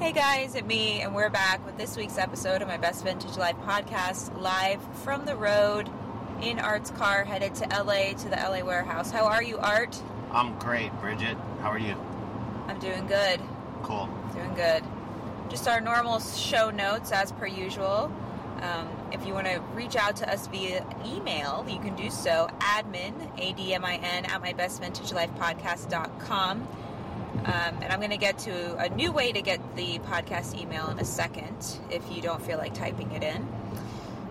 Hey guys, it's me, and we're back with this week's episode of my Best Vintage Life podcast, live from the road in Art's car, headed to LA to the LA warehouse. How are you, Art? I'm great, Bridget. How are you? I'm doing good. Cool. Doing good. Just our normal show notes as per usual. Um, if you want to reach out to us via email, you can do so. Admin, A-D-M-I-N, at mybestvintagelifepodcast.com. Um, and I'm going to get to a new way to get the podcast email in a second if you don't feel like typing it in.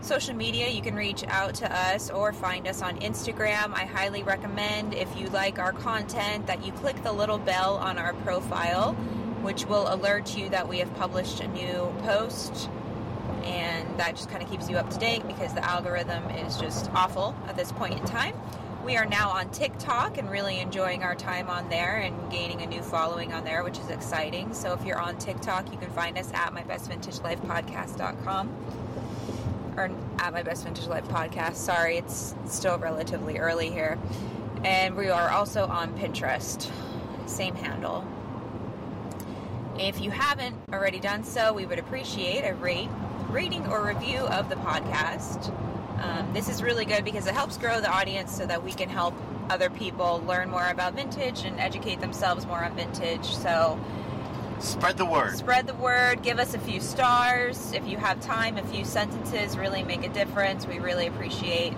Social media, you can reach out to us or find us on Instagram. I highly recommend if you like our content that you click the little bell on our profile, which will alert you that we have published a new post. And that just kind of keeps you up to date because the algorithm is just awful at this point in time. We are now on TikTok and really enjoying our time on there and gaining a new following on there, which is exciting. So if you're on TikTok, you can find us at mybestvintagelifepodcast.com or at my best vintage life podcast. Sorry, it's still relatively early here. And we are also on Pinterest, same handle. If you haven't already done so, we would appreciate a rate, rating or review of the podcast. Um, this is really good because it helps grow the audience so that we can help other people learn more about vintage and educate themselves more on vintage. So Spread the word. spread the word, give us a few stars. If you have time, a few sentences really make a difference. We really appreciate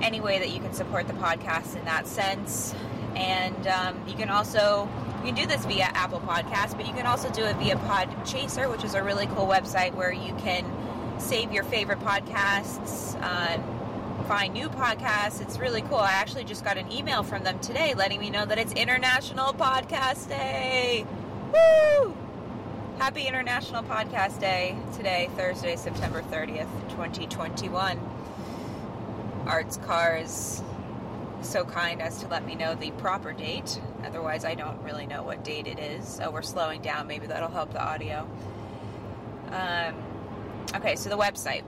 any way that you can support the podcast in that sense. And um, you can also you can do this via Apple Podcasts, but you can also do it via Pod Chaser, which is a really cool website where you can save your favorite podcasts, um, find new podcasts. It's really cool. I actually just got an email from them today letting me know that it's International Podcast Day. Woo! Happy International Podcast Day today, Thursday, September 30th, 2021. Arts Cars so kind as to let me know the proper date. Otherwise, I don't really know what date it is. So we're slowing down. Maybe that'll help the audio. Um, okay, so the website.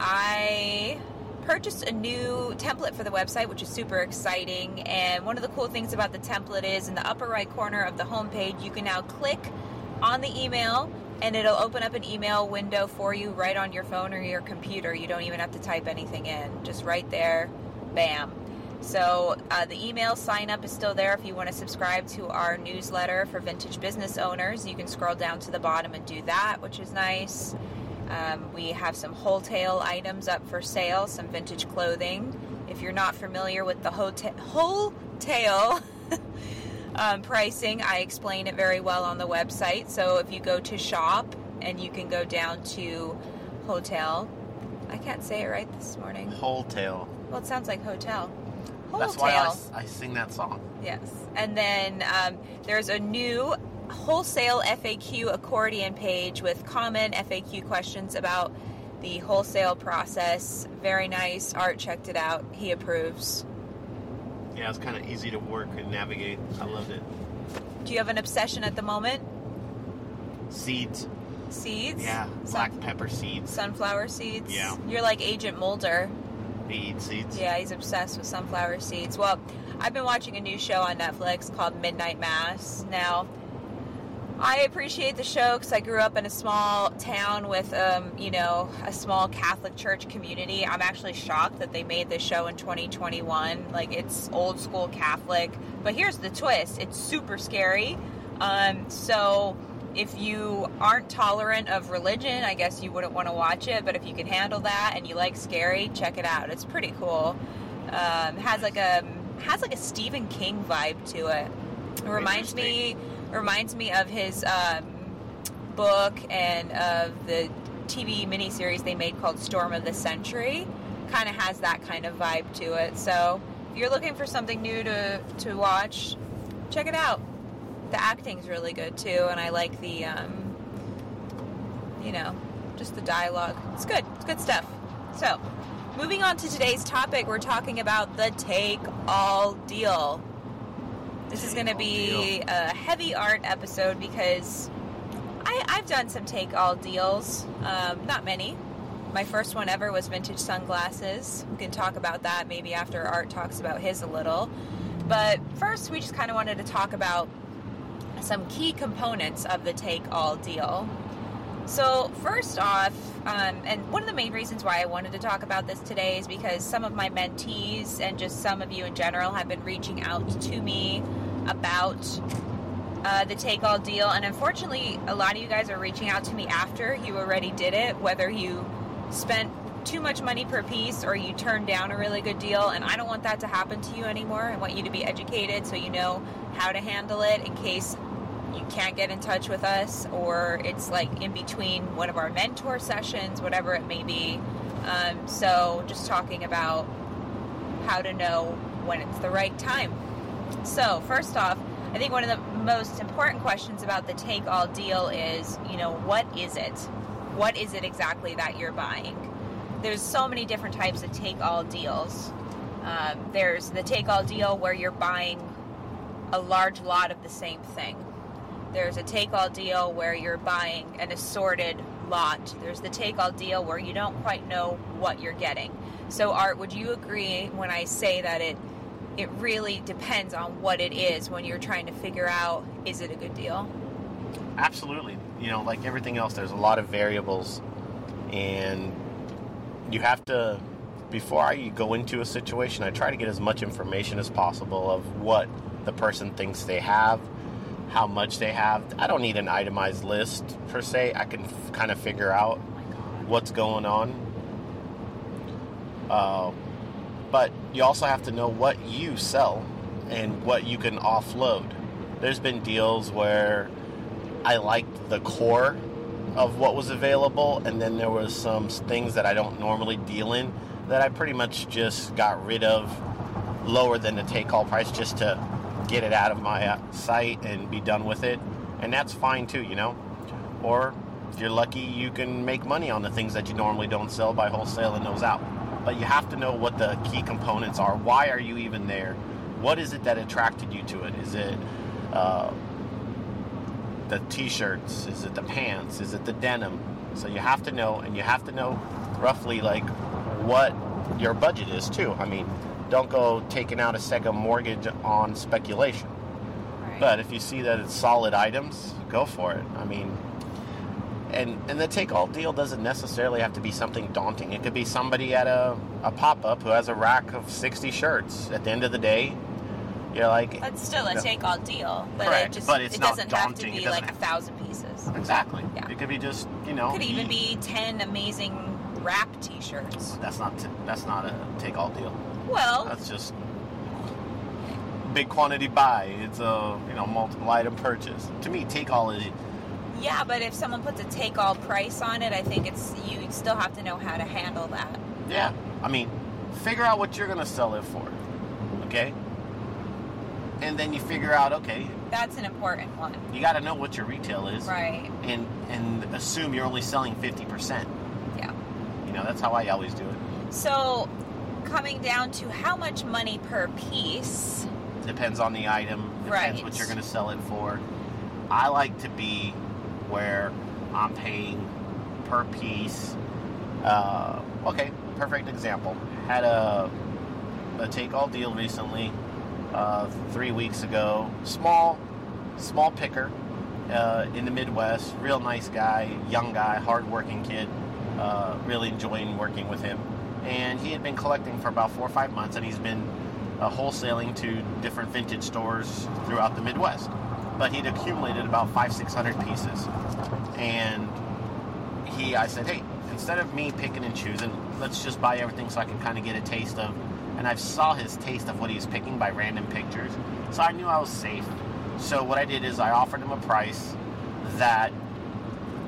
I purchased a new template for the website, which is super exciting. And one of the cool things about the template is in the upper right corner of the homepage, you can now click on the email and it'll open up an email window for you right on your phone or your computer. You don't even have to type anything in, just right there, bam. So uh, the email sign up is still there if you want to subscribe to our newsletter for vintage business owners. You can scroll down to the bottom and do that, which is nice. Um, we have some wholesale items up for sale, some vintage clothing. If you're not familiar with the hotel, wholesale um, pricing, I explain it very well on the website. So if you go to shop and you can go down to hotel, I can't say it right this morning. Whole tail. Well, it sounds like hotel. That's why I, I sing that song. Yes. And then um, there's a new wholesale FAQ accordion page with common FAQ questions about the wholesale process. Very nice. Art checked it out. He approves. Yeah, it's kind of easy to work and navigate. I loved it. Do you have an obsession at the moment? Seeds. Seeds? Yeah, Sun- black pepper seeds. sunflower seeds? Yeah. You're like Agent Mulder. He eats seeds. Yeah, he's obsessed with sunflower seeds. Well, I've been watching a new show on Netflix called Midnight Mass. Now, I appreciate the show because I grew up in a small town with, um, you know, a small Catholic church community. I'm actually shocked that they made this show in 2021. Like, it's old school Catholic. But here's the twist it's super scary. Um, so, if you aren't tolerant of religion, I guess you wouldn't want to watch it. But if you can handle that and you like scary, check it out. It's pretty cool. Um, has like a has like a Stephen King vibe to it. It reminds me reminds me of his um, book and of the TV miniseries they made called Storm of the Century. Kind of has that kind of vibe to it. So if you're looking for something new to to watch, check it out. The acting's really good too, and I like the um, you know just the dialogue. It's good. It's good stuff. So. Moving on to today's topic, we're talking about the take all deal. This is going to be a heavy art episode because I, I've done some take all deals, um, not many. My first one ever was vintage sunglasses. We can talk about that maybe after Art talks about his a little. But first, we just kind of wanted to talk about some key components of the take all deal. So, first off, um, and one of the main reasons why I wanted to talk about this today is because some of my mentees and just some of you in general have been reaching out to me about uh, the take all deal. And unfortunately, a lot of you guys are reaching out to me after you already did it, whether you spent too much money per piece or you turned down a really good deal. And I don't want that to happen to you anymore. I want you to be educated so you know how to handle it in case you can't get in touch with us or it's like in between one of our mentor sessions, whatever it may be. Um, so, just talking about how to know when it's the right time. So, first off, I think one of the most important questions about the take all deal is, you know, what is it? What is it exactly that you're buying? There's so many different types of take all deals. Um, there's the take all deal where you're buying a large lot of the same thing. There's a take all deal where you're buying an assorted lot. There's the take all deal where you don't quite know what you're getting. So, Art, would you agree when I say that it it really depends on what it is when you're trying to figure out is it a good deal? Absolutely. You know, like everything else, there's a lot of variables, and you have to. Before I go into a situation, I try to get as much information as possible of what the person thinks they have, how much they have. I don't need an itemized list per se. I can f- kind of figure out what's going on. Uh, but you also have to know what you sell and what you can offload. There's been deals where I liked the core of what was available, and then there was some things that I don't normally deal in that I pretty much just got rid of lower than the take all price just to get it out of my uh, sight and be done with it. And that's fine too, you know. Or if you're lucky, you can make money on the things that you normally don't sell by wholesaling those out. But you have to know what the key components are. Why are you even there? What is it that attracted you to it? Is it uh, the t-shirts? Is it the pants? Is it the denim? So you have to know, and you have to know roughly like what your budget is too. I mean, don't go taking out a second mortgage on speculation. Right. But if you see that it's solid items, go for it. I mean, and and the take all deal doesn't necessarily have to be something daunting. It could be somebody at a, a pop up who has a rack of sixty shirts. At the end of the day, you're like That's still a No. take all deal, but Correct, it just but it doesn't have to be like a thousand pieces. exactly. Yeah. It could be just you know. It could even you- be ten amazing wrap T-shirts. That's not t- that's not a take all deal. Well, That's just big quantity buy. It's a you know multiple item purchase. To me, take all is yeah, but if someone puts a take all price on it, I think it's you still have to know how to handle that. Yeah. I mean, figure out what you're going to sell it for. Okay? And then you figure out, okay, That's an important one, you got to know what your retail is right? and and assume you're only selling 50%. Yeah. You know, that's how I always do it. So, coming down to how much money per piece? Depends on the item, depends Right. what you're going to sell it for. I like to be where I'm paying per piece. Uh, okay, perfect example. Had a a take all deal recently, uh, three weeks ago. Small, small picker uh, in the Midwest. Real nice guy, young guy, hardworking kid. Uh, really enjoying working with him. And he had been collecting for about four or five months, and he's been uh, wholesaling to different vintage stores throughout the Midwest. But he'd accumulated about five, six hundred pieces, and he, I said, hey, instead of me picking and choosing, let's just buy everything so I can kind of get a taste of. And I saw his taste of what he was picking by random pictures, so I knew I was safe. So what I did is I offered him a price that,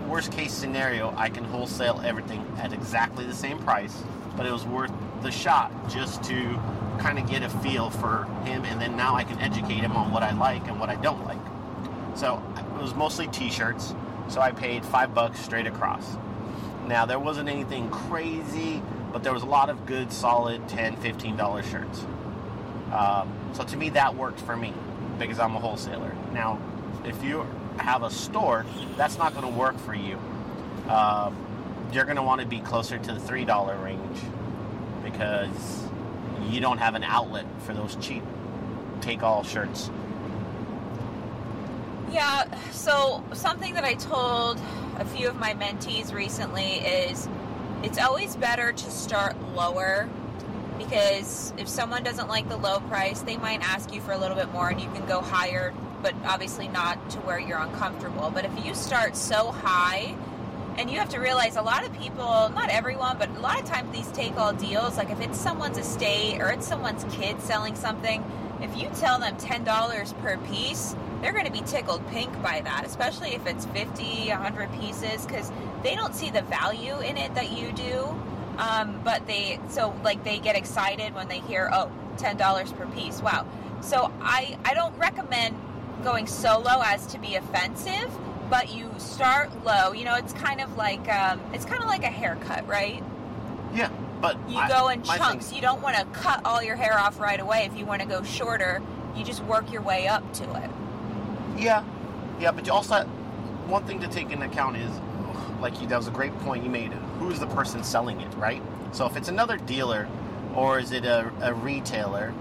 worst case scenario, I can wholesale everything at exactly the same price, but it was worth the shot just to kind of get a feel for him, and then now I can educate him on what I like and what I don't like. So it was mostly T-shirts. So I paid five bucks straight across. Now there wasn't anything crazy, but there was a lot of good, solid 10 $15 shirts. Um, so to me, that worked for me because I'm a wholesaler. Now, if you have a store, that's not going to work for you. Um, you're going to want to be closer to the three dollar range because you don't have an outlet for those cheap take all shirts. Yeah, so something that I told a few of my mentees recently is it's always better to start lower because if someone doesn't like the low price, they might ask you for a little bit more and you can go higher, but obviously not to where you're uncomfortable. But if you start so high, and you have to realize a lot of people, not everyone, but a lot of times these take all deals, like if it's someone's estate or it's someone's kid selling something, if you tell them $10 per piece, they're going to be tickled pink by that, especially if it's 50, 100 pieces, because they don't see the value in it that you do. Um, but they, so like they get excited when they hear, oh, $10 per piece. Wow. So I, I don't recommend going so low as to be offensive, but you start low. You know, it's kind of like, um, it's kind of like a haircut, right? Yeah, but You I- go in chunks. thing- You don't want to cut all your hair off right away. If you want to go shorter, you just work your way up to it. Yeah, yeah, but also one thing to take into account is, like you, that was a great point you made. Who's the person selling it, right? So if it's another dealer, or is it a, a retailer,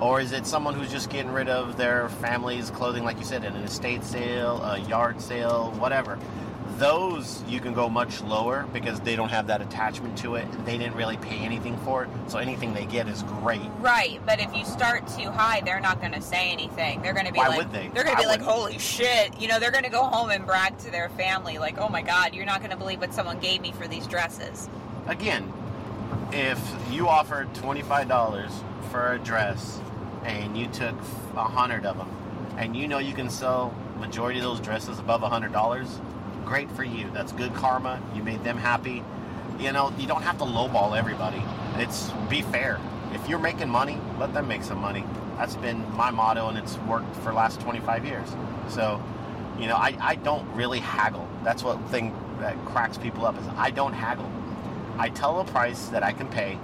or is it someone who's just getting rid of their family's clothing, like you said, in an estate sale, a yard sale, whatever. Those you can go much lower because they don't have that attachment to it. They didn't really pay anything for it, so anything they get is great. Right, but if you start too high, they're not going to say anything. They're going to be Why like, would they? They're going to be like, "Holy shit!" You know, they're going to go home and brag to their family, like, "Oh my god, you're not going to believe what someone gave me for these dresses." again, if you offered twenty-five dollars for a dress and you took a hundred of them, and you know you can sell majority of those dresses above a hundred dollars, great for you. That's good karma. You made them happy. You know, you don't have to lowball everybody. It's be fair. If you're making money, let them make some money. That's been my motto, and it's worked for last 25 years. So, you know, I, I don't really haggle. That's what thing that cracks people up is I don't haggle. I tell a price that I can pay,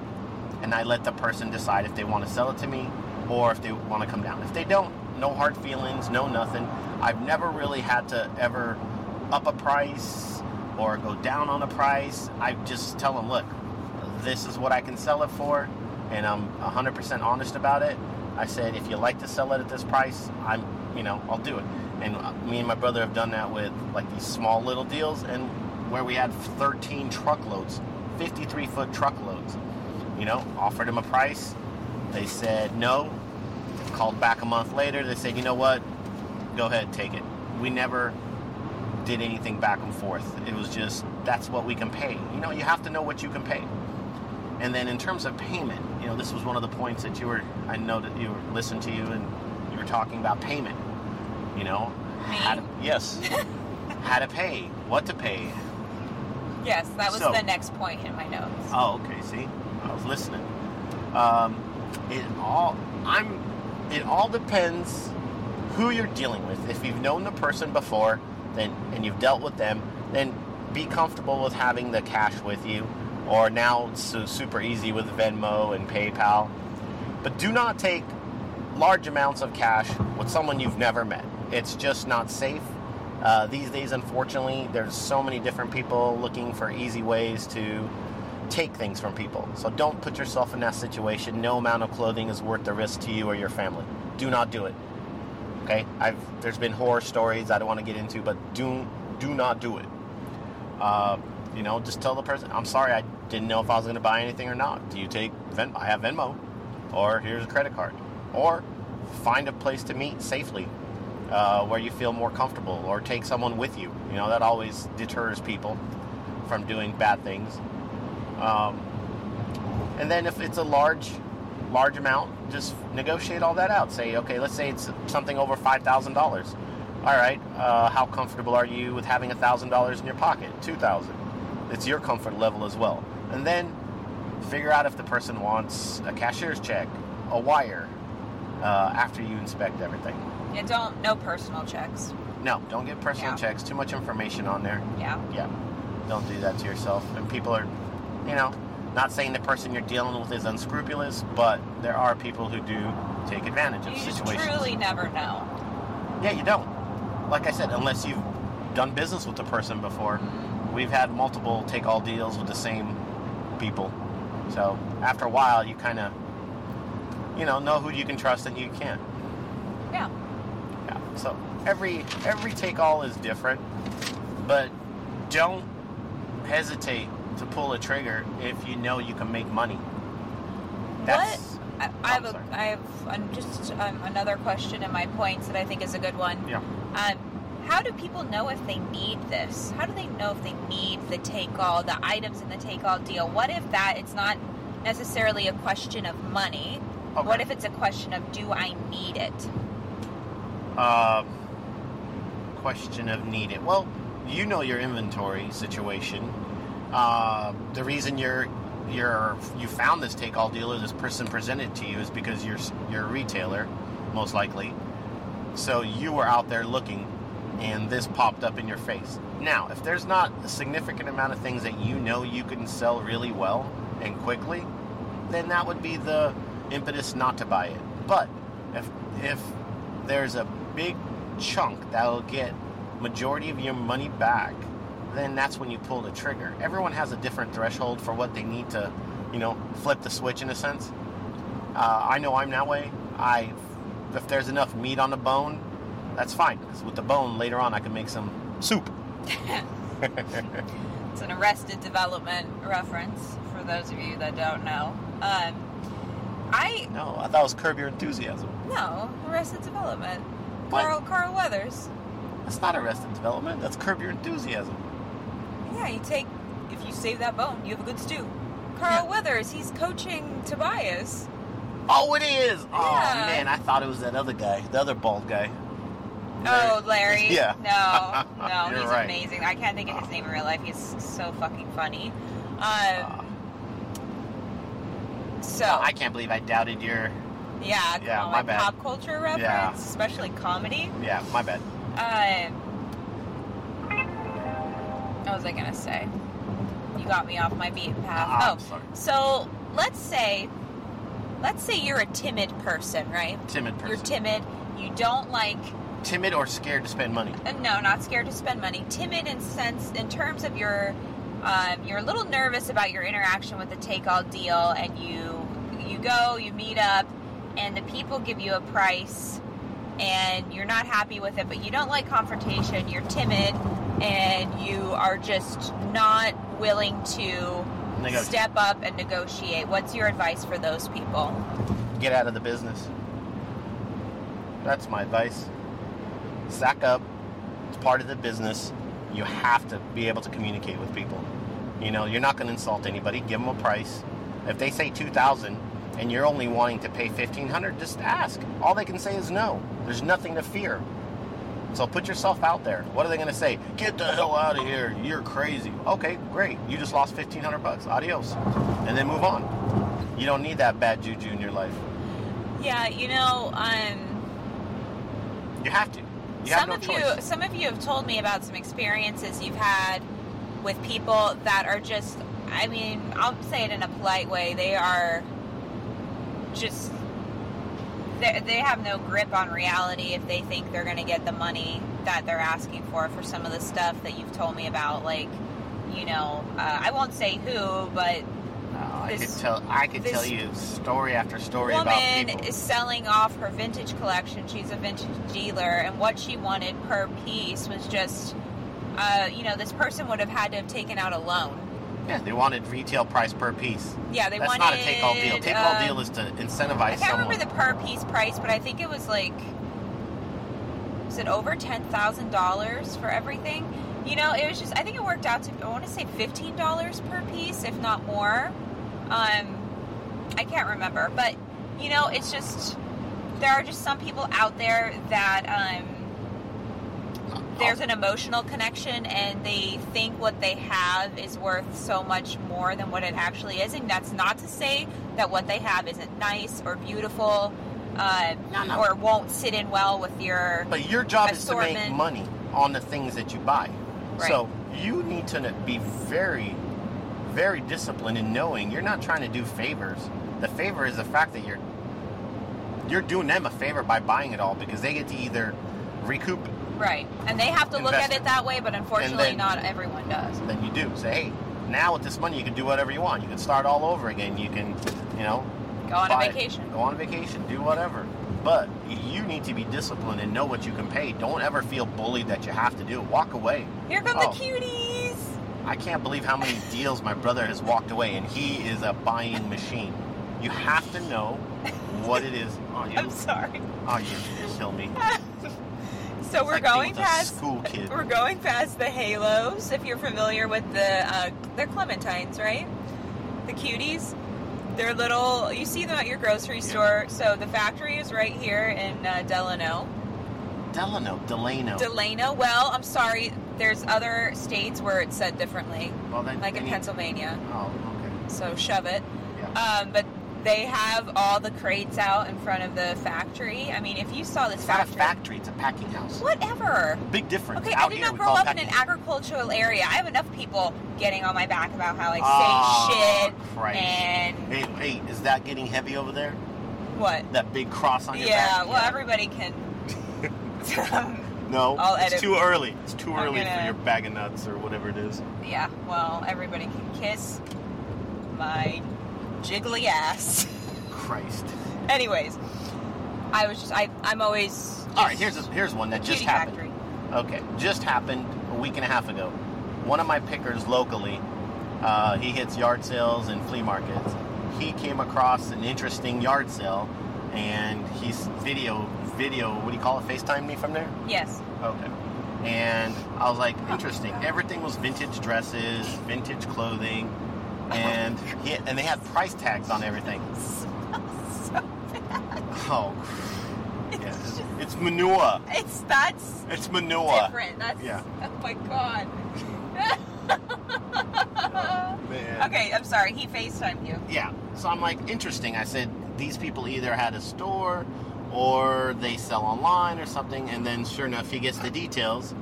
and I let the person decide if they want to sell it to me or if they want to come down. If they don't, no hard feelings, no nothing. I've never really had to ever up a price or go down on a price. I just tell them, look, this is what I can sell it for, and I'm 100% honest about it. I said, if you like to sell it at this price, I'm, you know, I'll do it. And uh, me and my brother have done that with like these small little deals, and where we had 13 truckloads, 53 foot truckloads. You know, offered them a price. They said no. Called back a month later. They said, you know what? Go ahead, take it. We never did anything back and forth. It was just that's what we can pay. You know, you have to know what you can pay. And then in terms of payment, you know, this was one of the points that you were. I know that you were listening to you and you were talking about payment. You know, Me? how to, yes, how to pay, what to pay. Yes, that was So- the next point in my notes. Oh, okay. See, I was listening. Um, it all I'm. It all depends who you're dealing with. If you've known the person before, then and you've dealt with them, then be comfortable with having the cash with you. Or now it's super easy with Venmo and PayPal. But do not take large amounts of cash with someone you've never met. It's just not safe. Uh, these days, unfortunately, there's so many different people looking for easy ways to take things from people. So don't put yourself in that situation. No amount of clothing is worth the risk to you or your family. Do not do it. Okay? I've there's been horror stories I don't want to get into, but do do not do it. Uh, you know, just tell the person, I'm sorry, I didn't know if I was going to buy anything or not. Do you take Venmo? I have Venmo, or here's a credit card, or find a place to meet safely uh, where you feel more comfortable, or take someone with you. You know, that always deters people from doing bad things. Um, and then if it's a large, large amount, just negotiate all that out. Say, okay, let's say it's something over five thousand dollars. All right, uh, how comfortable are you with having thousand dollars in your pocket? Two thousand. It's your comfort level as well. And then figure out if the person wants a cashier's check, a wire, uh, after you inspect everything. Yeah, don't no personal checks. No, don't get personal Yeah. checks. Too much information on there. Yeah. Yeah, don't do that to yourself. And people are, you know, not saying the person you're dealing with is unscrupulous, but there are people who do take advantage of situations. You truly never know. Yeah, you don't. Like I said, unless you've done business with the person before. We've had multiple take all deals with the same people. So after a while, you kind of, you know, know who you can trust and who you can't. Yeah. Yeah. So every every take all is different, but don't hesitate to pull a trigger if you know you can make money. That's, what? I, I have I'm. I have um, just um, another question in my points that I think is a good one. Yeah. Um, how do people know if they need this? How do they know if they need the take all, the items in the take all deal? What if that it's not necessarily a question of money? Okay. What if it's a question of do I need it? Uh, question of needed. Well, you know your inventory situation. Uh, the reason you're you're you found this take all dealer, this person presented to you is because you're you're a retailer, most likely. So you were out there looking, and this popped up in your face. Now, if there's not a significant amount of things that you know you can sell really well and quickly, then that would be the impetus not to buy it. But if if there's a big chunk that'll get majority of your money back, then that's when you pull the trigger. Everyone has a different threshold for what they need to, you know, flip the switch in a sense. Uh, I know I'm that way. I, if there's enough meat on the bone, that's fine. Because with the bone later on, I can make some soup. It's an Arrested Development reference for those of you that don't know. Um, I No, I thought it was Curb Your Enthusiasm. no Arrested Development. What? Carl Carl Weathers. That's not Arrested Development. That's Curb Your Enthusiasm. Yeah, you take if you save that bone, you have a good stew. Carl Yeah. Weathers, he's coaching Tobias. Oh, it is. Oh Yeah. man, I thought it was that other guy, the other bald guy. Oh, Larry. Yeah. No, no, he's right. amazing. I can't think of his name in real life. He's so fucking funny. Um, Uh, so I can't believe I doubted your. yeah, Yeah, my bad. pop culture reference, Yeah. especially comedy. Yeah, my bad. Um, what was I gonna say? You got me off my beaten path. Ah, oh, sorry. so let's say, let's say you're a timid person, right? Timid person. You're timid. You don't like Timid or scared to spend money. Uh, no, not scared to spend money. Timid in sense, in terms of your, um, you're a little nervous about your interaction with the take-all deal, and you, you go, you meet up, and the people give you a price, and you're not happy with it, but you don't like confrontation. You're timid, and you are just not willing to step up and negotiate. What's your advice for those people? Get out of the business. That's my advice. Sack up. It's part of the business. You have to be able to communicate with people. You know, you're not going to insult anybody. Give them a price. If they say two thousand and you're only wanting to pay fifteen hundred, just ask. All they can say is no. There's nothing to fear. So put yourself out there. What are they going to say? Get the hell out of here. You're crazy. Okay, great. You just lost 1500 bucks. Adios. And then move on. You don't need that bad juju in your life. Yeah, you know, um, You have to. You have some no of choice. you some of you have told me about some experiences you've had with people that are just i mean i'll say it in a polite way they are just they they have no grip on reality if they think they're going to get the money that they're asking for for some of the stuff that you've told me about like you know uh, i won't say who but Oh, I could tell. I could tell you story after story about woman people. is selling off her vintage collection. She's a vintage dealer, and what she wanted per piece was just, uh, you know, this person would have had to have taken out a loan. Yeah, they wanted retail price per piece. Yeah, they That's wanted. not a take all deal. Take all um, deal is to incentivize. I can't someone. remember the per piece price, but I think it was like, was it over ten thousand dollars for everything? You know, it was just. I think it worked out to. I want to say fifteen dollars per piece, if not more. Um, I can't remember, but you know, it's just there are just some people out there that um, there's an emotional connection and they think what they have is worth so much more than what it actually is and that's not to say that what they have isn't nice or beautiful uh, No, no. or won't sit in well with your But your job is to make money on the things that you buy. Right. So you need to be very, very disciplined in knowing you're not trying to do favors. The favor is the fact that you're you're doing them a favor by buying it all because they get to either recoup it, right and they have to look at it that way but unfortunately then- not everyone does then you do. Say, hey, now with this money you can do whatever you want. You can start all over again. You can, you know, go on a vacation Go on a vacation. Do whatever. but you need to be disciplined and know what you can pay. Don't ever feel bullied that you have to do it. Walk away. Here come Oh. the cuties. I can't believe how many deals my brother has walked away, and he is a buying machine. You have to know what it is. Oh, you, I'm sorry. oh, you kill me. So we're like going past school kid. we're going past the halos. If you're familiar with the uh, they're clementines, right? The cuties. They're little. You see them at your grocery store. So the factory is right here in uh, Delano. Delano, Delano. Delano. Well, I'm sorry. There's other states where it's said differently, well, then, like in Pennsylvania. Oh, okay. So shove it. Yeah. Um, but they have all the crates out in front of the factory. I mean, if you saw this It's not a factory, factory; it's a packing house. whatever. Big difference. Okay, I Out did here, not grow up in an agricultural area. I have enough people getting on my back about how I say Oh, shit Christ. and Hey, hey, is that getting heavy over there? what. That big cross on your Yeah, back? well, everybody can. No, I'll it's too early. It's too I'm early for gonna- your bag of nuts or whatever it is. yeah, well, everybody can kiss my jiggly ass. Christ. Anyways, I was just I I'm always All right, here's a, here's one that just happened. Factory. Okay, just happened a week and a half ago. One of my pickers locally, uh, he hits yard sales and flea markets. He came across an interesting yard sale, and he's video video. What do you call it? Facetime me from there. Yes. Okay. And I was like, interesting. Everything was vintage dresses, vintage clothing, and he, and they had price tags on everything. so bad. Oh, It's yeah, just- it's, it's manure. It's that's It's manure. different. That's Yeah. oh my god. Oh, man. okay, I'm sorry. He FaceTimed you. Yeah. So I'm like, interesting. I said these people either had a store or they sell online or something. And then, sure enough, he gets the details.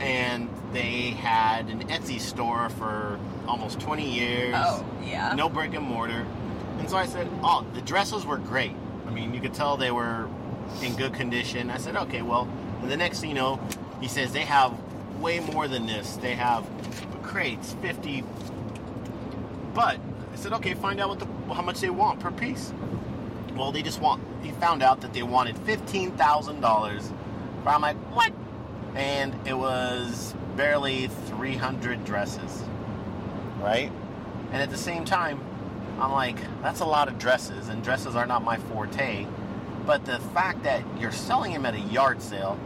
And they had an Etsy store for almost 20 years. Oh yeah. no brick and mortar. And so I said, oh, the dresses were great. I mean, you could tell they were in good condition. I said, okay, well, and the next thing you know, he says they have way more than this. They have crates, 50. But I said, okay, find out what the, how much they want per piece. Well, they just want, he found out that they wanted $15,000. But I'm like, what? And it was barely 300 dresses, right? And at the same time, I'm like, that's a lot of dresses, and dresses are not my forte. But the fact that you're selling them at a yard sale,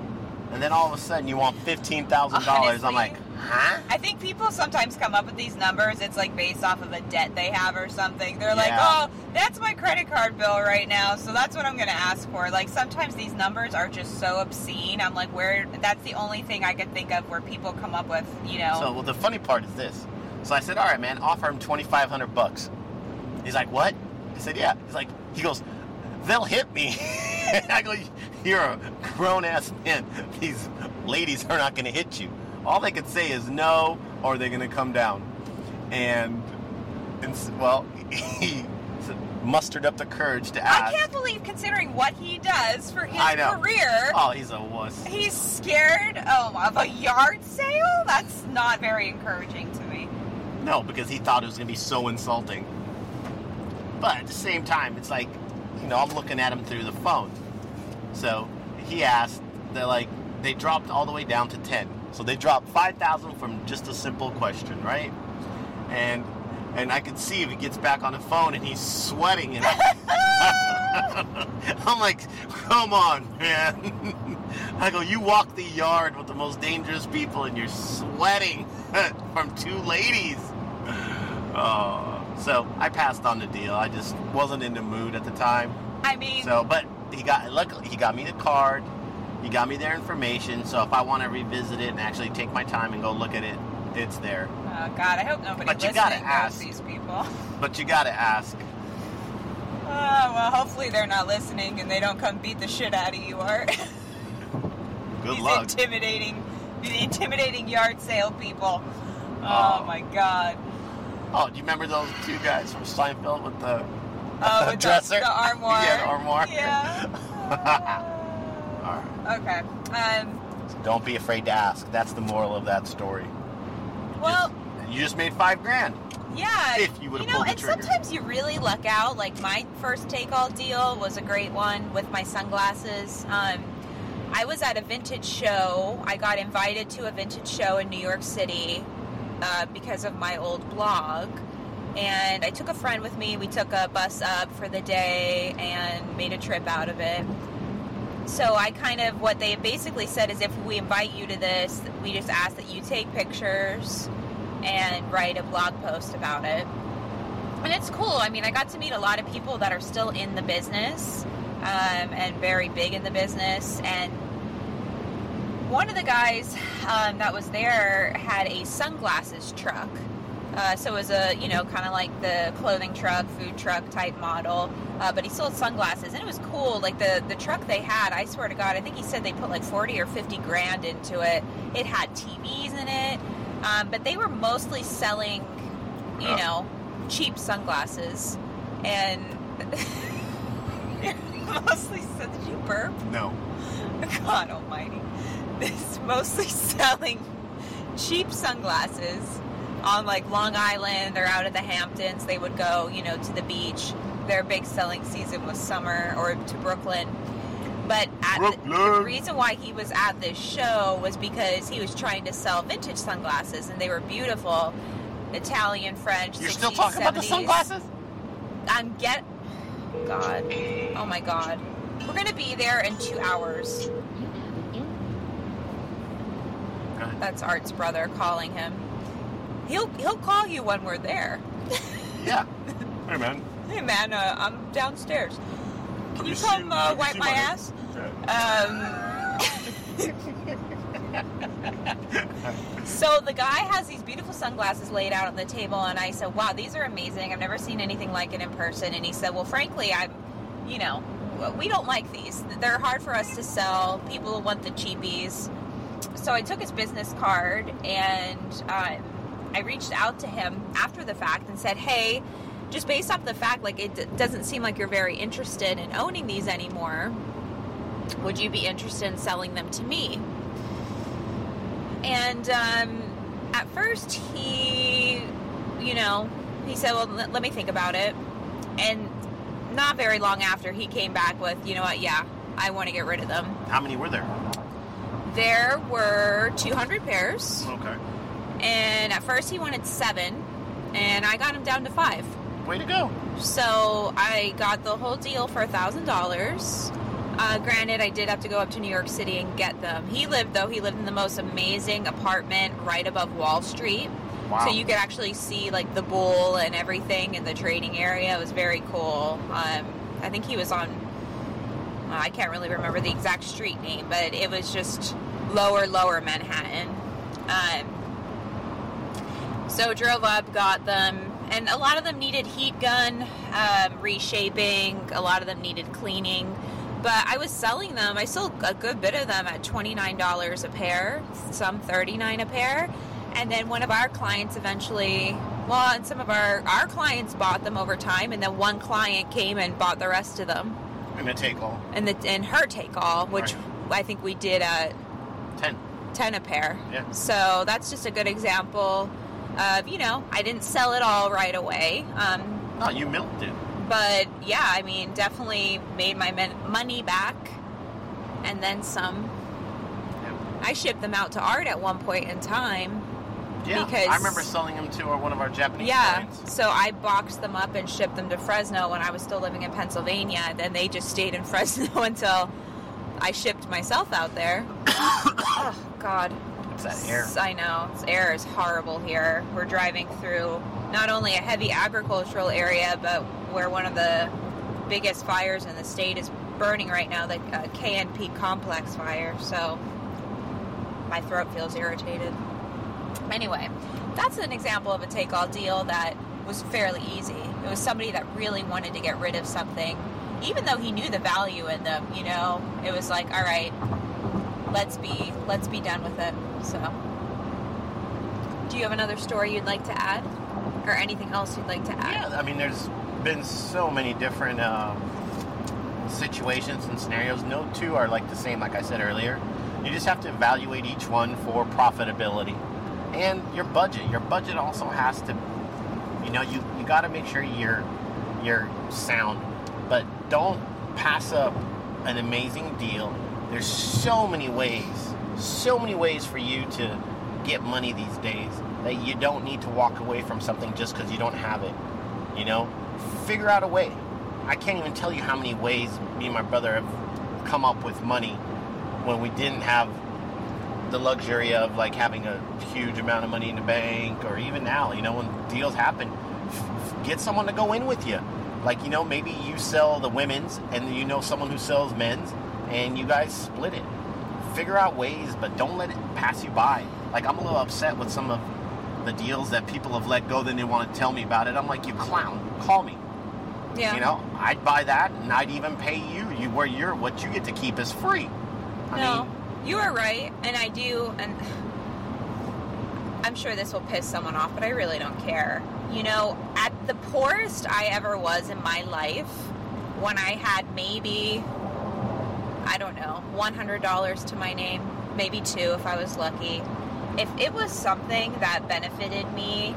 and then all of a sudden you want fifteen thousand dollars, I'm like, huh? I think people sometimes come up with these numbers. It's like based off of a debt they have or something. They're like, "Oh, that's my credit card bill right now, so that's what I'm going to ask for." Like sometimes these numbers are just so obscene. I'm like, "Where?" That's the only thing I can think of where people come up with, you know. So, well, the funny part is this. So I said, all right, man, offer him twenty five hundred bucks. He's like, what? I said, yeah. He's like, he goes, they'll hit me. I go, you're a grown ass man. These ladies are not going to hit you. All they could say is no, or they're going to come down. And, and well, he mustered up the courage to ask. I can't believe, considering what he does for his I know. career, Oh, he's a wuss. he's scared oh, of a yard sale. That's not very encouraging to me. No, because he thought it was going to be so insulting. But at the same time, it's like, you know, I'm looking at him through the phone. So he asked, they're like, they dropped all the way down to 10. So they dropped 5,000 from just a simple question, right? And and I could see if he gets back on the phone and he's sweating and I'm like, come on, man. I go, you walk the yard with the most dangerous people and you're sweating from two ladies. Oh, so I passed on the deal. I just wasn't in the mood at the time. I mean, So, but he got luckily he got me the card. He got me their information. So if I want to revisit it and actually take my time and go look at it, it's there. oh God, I hope nobody But you gotta ask. these people. But you gotta ask. Oh, well, hopefully they're not listening and they don't come beat the shit out of you, Art. Good These luck. intimidating, these intimidating yard sale people. Oh, Oh. my God. Oh, do you remember those two guys from Seinfeld with the Oh, with dresser? The, the armoire. Yeah, the armoire. Yeah. Oh. Okay. Um. Don't be afraid to ask. That's the moral of that story. Well, You just made five grand. Yeah, If you would've know, pulled the and trigger. sometimes you really luck out. Like my first take all deal was a great one with my sunglasses. Um, I was at a vintage show. I got invited to a vintage show in New York City uh, because of my old blog. And I took a friend with me. We took a bus up for the day and made a trip out of it. So I kind of, what they basically said is if we invite you to this, we just ask that you take pictures and write a blog post about it. And it's cool. I mean, I got to meet a lot of people that are still in the business um, and very big in the business. And one of the guys um, that was there had a sunglasses truck. Uh, so it was a, you know, kind of like the clothing truck, food truck type model. Uh, but he sold sunglasses, and it was cool. Like the the truck they had, I swear to God, I think he said they put like forty or fifty grand into it. It had TVs in it, um, but they were mostly selling, you Oh. know, cheap sunglasses, and mostly. So did you burp? No. God Almighty, this mostly selling cheap sunglasses on like Long Island or out at the Hamptons. They would go, you know, to the beach. Their big selling season was summer or to Brooklyn. But at the, the reason why he was at this show was because he was trying to sell vintage sunglasses, and they were beautiful, Italian, French. You're 60s, still talking about the sunglasses? I'm get. God. Oh my God. We're gonna be there in two hours. That's Art's brother calling him. He'll he'll call you when we're there. Yeah. Hey, man. Hey man, uh, I'm downstairs. Can Have you you come seen- uh, have you wipe seen my my- ass? Um, so the guy has these beautiful sunglasses laid out on the table, and I said, "Wow, these are amazing. I've never seen anything like it in person." And he said, "Well, frankly, I'm, you know, we don't like these. They're hard for us to sell. People want the cheapies." So I took his business card and um, I reached out to him after the fact and said, "Hey." Just based off the fact, like it d- doesn't seem like you're very interested in owning these anymore. Would you be interested in selling them to me? And um, at first, he, you know, he said, "Well, let, let me think about it." And not very long after, he came back with, "You know what? Yeah, I want to get rid of them." How many were there? There were 200 pairs, Okay. And at first he wanted seven, and I got him down to five. Way to go. So I got the whole deal for a thousand dollars. Uh, granted, I did have to go up to New York City and get them. He lived though; he lived in the most amazing apartment right above Wall Street, Wow. so you could actually see like the bull and everything in the trading area. It was very cool. Um, I think he was on. uh, I can't really remember the exact street name, but it was just lower, lower Manhattan. Um, so drove up, got them, and a lot of them needed heat gun, um, reshaping. A lot of them needed cleaning. But I was selling them. I sold a good bit of them at twenty nine dollars a pair, some thirty nine a pair. And then one of our clients eventually, well, and some of our our clients bought them over time, and then one client came and bought the rest of them, And a take all. and the and her take all, which Right. I think we did at Ten. 10 a pair. Yeah. So that's just a good example of, you know, I didn't sell it all right away. Um, Oh, you milked it. but yeah, I mean, definitely made my men- money back and then some. I shipped them out to art at one point in time. Yeah. Because- I remember selling them to one of our Japanese friends. Yeah. clients. So I boxed them up and shipped them to Fresno when I was still living in Pennsylvania. And then they just stayed in Fresno until I shipped myself out there. oh, God. It's that air. I know. This air is horrible here. We're driving through not only a heavy agricultural area, but where one of the biggest fires in the state is burning right now, the uh, KNP complex fire. So my throat feels irritated. Anyway, that's an example of a take all deal that was fairly easy. It was somebody that really wanted to get rid of something, even though he knew the value in them, you know. It was like, all right, let's be let's be done with it. So do you have another story you'd like to add? Or anything else you'd like to add? Yeah, I mean, there's been so many different um, situations and scenarios. No two are like the same, like I said earlier. You just have to evaluate each one for profitability and your budget. Your budget also has to You know, you, you got to make sure you're you're sound, but don't pass up an amazing deal. There's so many ways, so many ways for you to get money these days that you don't need to walk away from something just because you don't have it. You know, figure out a way. I can't even tell you how many ways me and my brother have come up with money when we didn't have the luxury of like having a huge amount of money in the bank or even now, you know, when deals happen, get someone to go in with you. Like, you know, maybe you sell the women's and you know someone who sells men's and you guys split it. Figure out ways, but don't let it pass you by. Like, I'm a little upset with some of the deals that people have let go, then they want to tell me about it. I'm like, you clown, call me. Yeah. You know, I'd buy that and I'd even pay you. You where you're what you get to keep is free. I no, mean, you are right, and I do, and I'm sure this will piss someone off, but I really don't care. You know, at the poorest I ever was in my life, when I had maybe, I don't know, $100 to my name, maybe two if I was lucky, if it was something that benefited me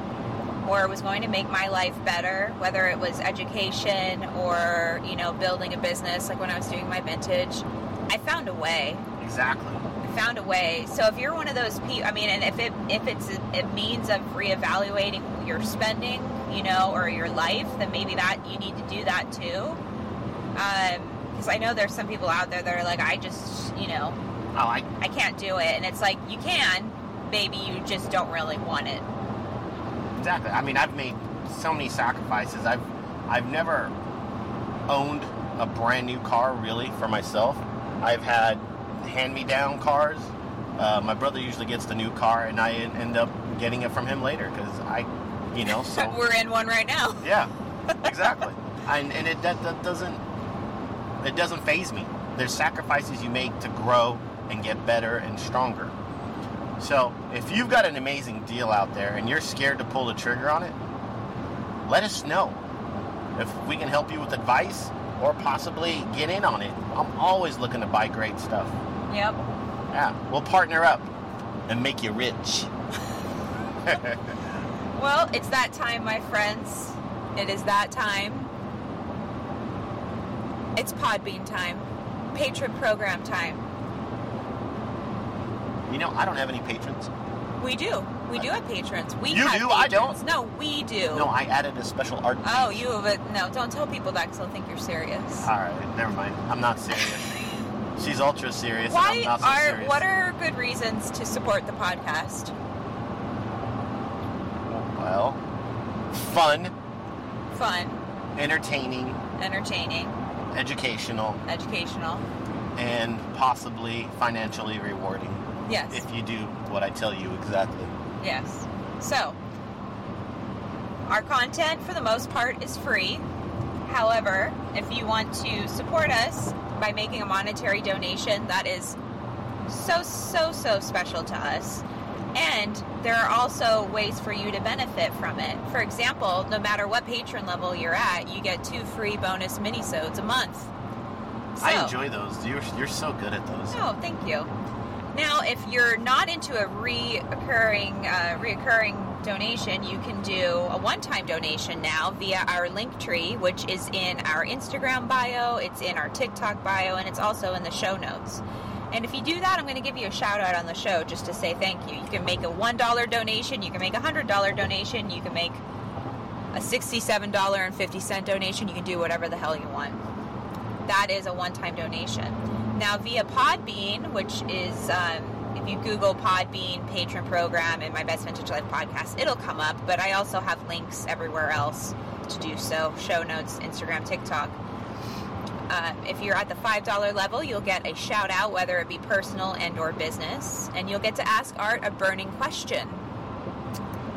or was going to make my life better, whether it was education or, you know, building a business, like when I was doing my vintage, I found a way. exactly. I found a way. So if you're one of those people, I mean, and if it if it's a, means of reevaluating your spending, you know, or your life, then maybe that you need to do that too. Um, Because I know there's some people out there that are like, I just, you know, Oh, I I can't do it, and it's like you can, maybe you just don't really want it. Exactly. I mean, I've made so many sacrifices. I've I've never owned a brand new car really for myself. I've had hand-me-down cars. Uh, my brother usually gets the new car, and I end up getting it from him later because I, you know, so We're in one right now. yeah, exactly. and and it that, that doesn't it doesn't phase me. There's sacrifices you make to grow and get better and stronger. So if you've got an amazing deal out there and you're scared to pull the trigger on it, let us know. If we can help you with advice or possibly get in on it. I'm always looking to buy great stuff. Yep. Yeah, we'll partner up and make you rich. Well, it's that time, my friends. It is that time. It's Podbean time. Patron program time. You know, I don't have any patrons. We do. We do have patrons. We You have do? I don't. No, we do. No, I added a special art. Oh, you have a no. Don't tell people that because they'll think you're serious. All right, never mind. I'm not serious. She's ultra serious. Why and I'm not so are serious. what are good reasons to support the podcast? well, fun, Fun, entertaining, entertaining, educational, educational. and possibly financially rewarding Yes. if you do what I tell you exactly. Yes. So, our content for the most part is free. However, if you want to support us by making a monetary donation, that is so, so, so special to us. And there are also ways for you to benefit from it. For example, no matter what patron level you're at, you get two free bonus minisodes a month. I enjoy those. You're, you're so good at those. Oh, thank you. Now, if you're not into a reoccurring, uh, reoccurring donation, you can do a one-time donation now via our link tree, which is in our Instagram bio, it's in our TikTok bio, and it's also in the show notes. And if you do that, I'm going to give you a shout out on the show just to say thank you. You can make a $1 donation, you can make a $100 donation, you can make a $67.50 donation, you can do whatever the hell you want that is a one-time donation. Now, via Podbean, which is um, if you Google Podbean patron program and my Best Vintage Life podcast, it'll come up. But I also have links everywhere else to do so: show notes, Instagram, TikTok. Um, if you're at the five dollar level, you'll get a shout out, whether it be personal and/or business, and you'll get to ask Art a burning question.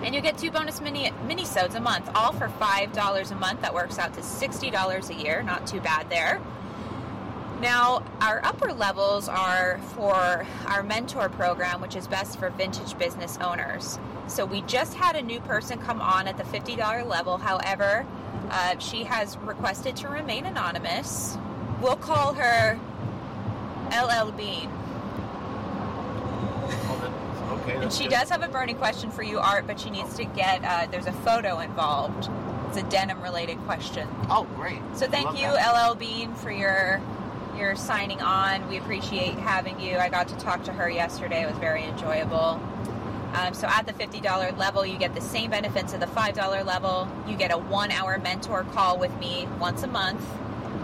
And you'll get two bonus mini minisodes a month, all for five dollars a month. That works out to sixty dollars a year. Not too bad there. Now, our upper levels are for our mentor program, which is best for vintage business owners. So we just had a new person come on at the fifty dollar level. However, uh, she has requested to remain anonymous. We'll call her LL Bean. Okay. And she good. does have a burning question for you, Art, but she needs to get, uh, there's a photo involved. It's a denim related question. Oh, great. So thank Love you, that. LL Bean, for your your signing on. We appreciate having you. I got to talk to her yesterday. It was very enjoyable. Um, so at the $50 level, you get the same benefits of the $5 level. You get a one-hour mentor call with me once a month.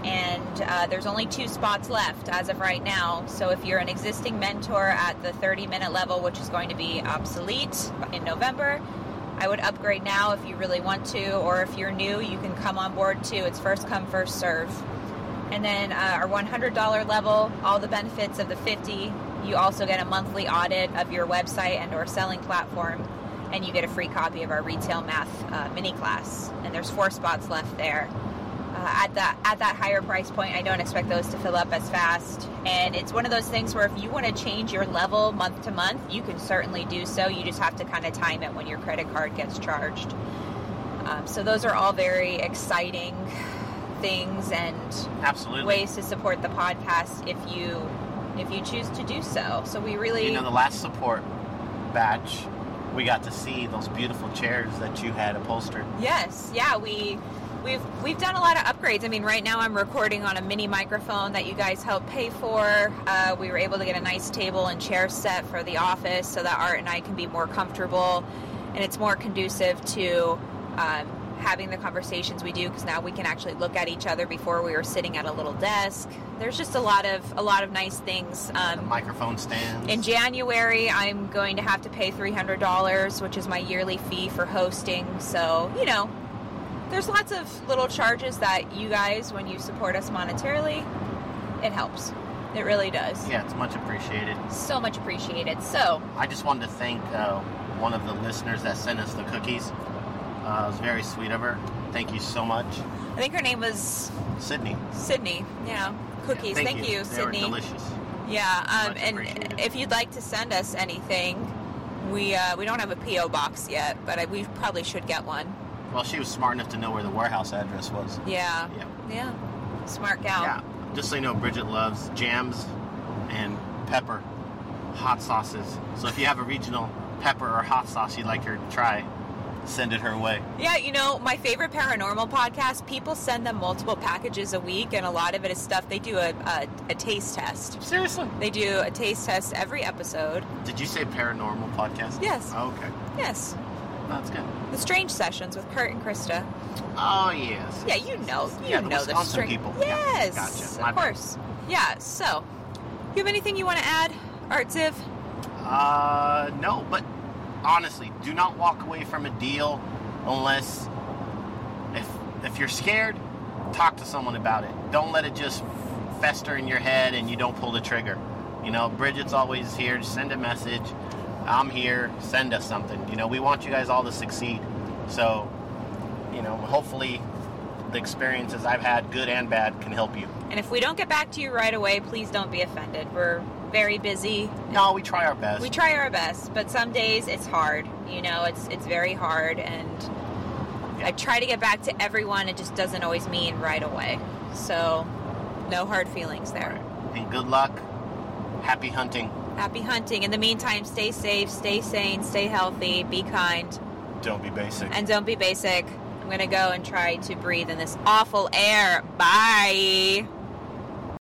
And uh, there's only two spots left as of right now. So if you're an existing mentor at the 30-minute level, which is going to be obsolete in November, I would upgrade now if you really want to, or if you're new, you can come on board too. It's first come, first serve. And then uh, our $100 level, all the benefits of the 50. You also get a monthly audit of your website and or selling platform, and you get a free copy of our retail math uh, mini class. And there's four spots left there. Uh, at that at that higher price point, I don't expect those to fill up as fast. And it's one of those things where if you want to change your level month to month, you can certainly do so. You just have to kind of time it when your credit card gets charged. Um, so those are all very exciting things and Absolutely. ways to support the podcast if you if you choose to do so. So we really You know, the last support batch, we got to see those beautiful chairs that you had upholstered. Yes, yeah, we we've we've done a lot of upgrades. I mean, right now I'm recording on a mini microphone that you guys helped pay for. Uh, we were able to get a nice table and chair set for the office so that Art and I can be more comfortable, and it's more conducive to. Um, having the conversations we do because now we can actually look at each other before we were sitting at a little desk there's just a lot of a lot of nice things The um, microphone stands. in January, I'm going to have to pay $300, which is my yearly fee for hosting. So, you know, there's lots of little charges that you guys, when you support us monetarily, it helps. It really does. yeah, it's much appreciated. So much appreciated. So, I just wanted to thank uh, one of the listeners that sent us the cookies. Uh, it was very sweet of her. Thank you so much, I think her name was Sydney. Sydney. Yeah. Cookies. Yeah, thank, you, They Sydney. delicious. Yeah, um, and if you'd like to send us anything, we uh, we don't have a PO box yet, but I, we probably should get one. Well, she was smart enough to know where the warehouse address was. Yeah, Yeah. yeah, smart gal. Yeah. Just so you know, Bridget loves jams and pepper, hot sauces. So if you have a regional pepper or hot sauce you'd like her to try, send it her way. Yeah, you know, my favorite paranormal podcast, people send them multiple packages a week, and a lot of it is stuff they do a, a, a taste test. Seriously? They do a taste test every episode. Did you say paranormal podcast? Yes. Oh, okay. Yes. That's good. The Strange Sessions with Kurt and Krista. Oh, yes. Yeah, you know. You Yeah, the know Wisconsin Strange people. Yeah, Yes. gotcha. My Of bad. course. Yeah, so, you have anything you want to add, Art Ziv? Uh, no, but honestly, do not walk away from a deal unless if if you're scared, talk to someone about it. Don't let it just fester in your head and you don't pull the trigger. You know, Bridget's always here. Just send a message. I'm here. Send us something. You know, we want you guys all to succeed. So, you know, hopefully the experiences I've had, good and bad, can help you. And if we don't get back to you right away, please don't be offended. We're very busy. No, we try our best. We try our best, but some days it's hard. You know, it's it's very hard, and I try to get back to everyone. It just doesn't always mean right away. So, no hard feelings there. and good luck. Happy hunting. Happy hunting. In the meantime, stay safe, stay sane, stay healthy, be kind, Don't be basic. and don't be basic. I'm gonna go and try to breathe in this awful air. Bye.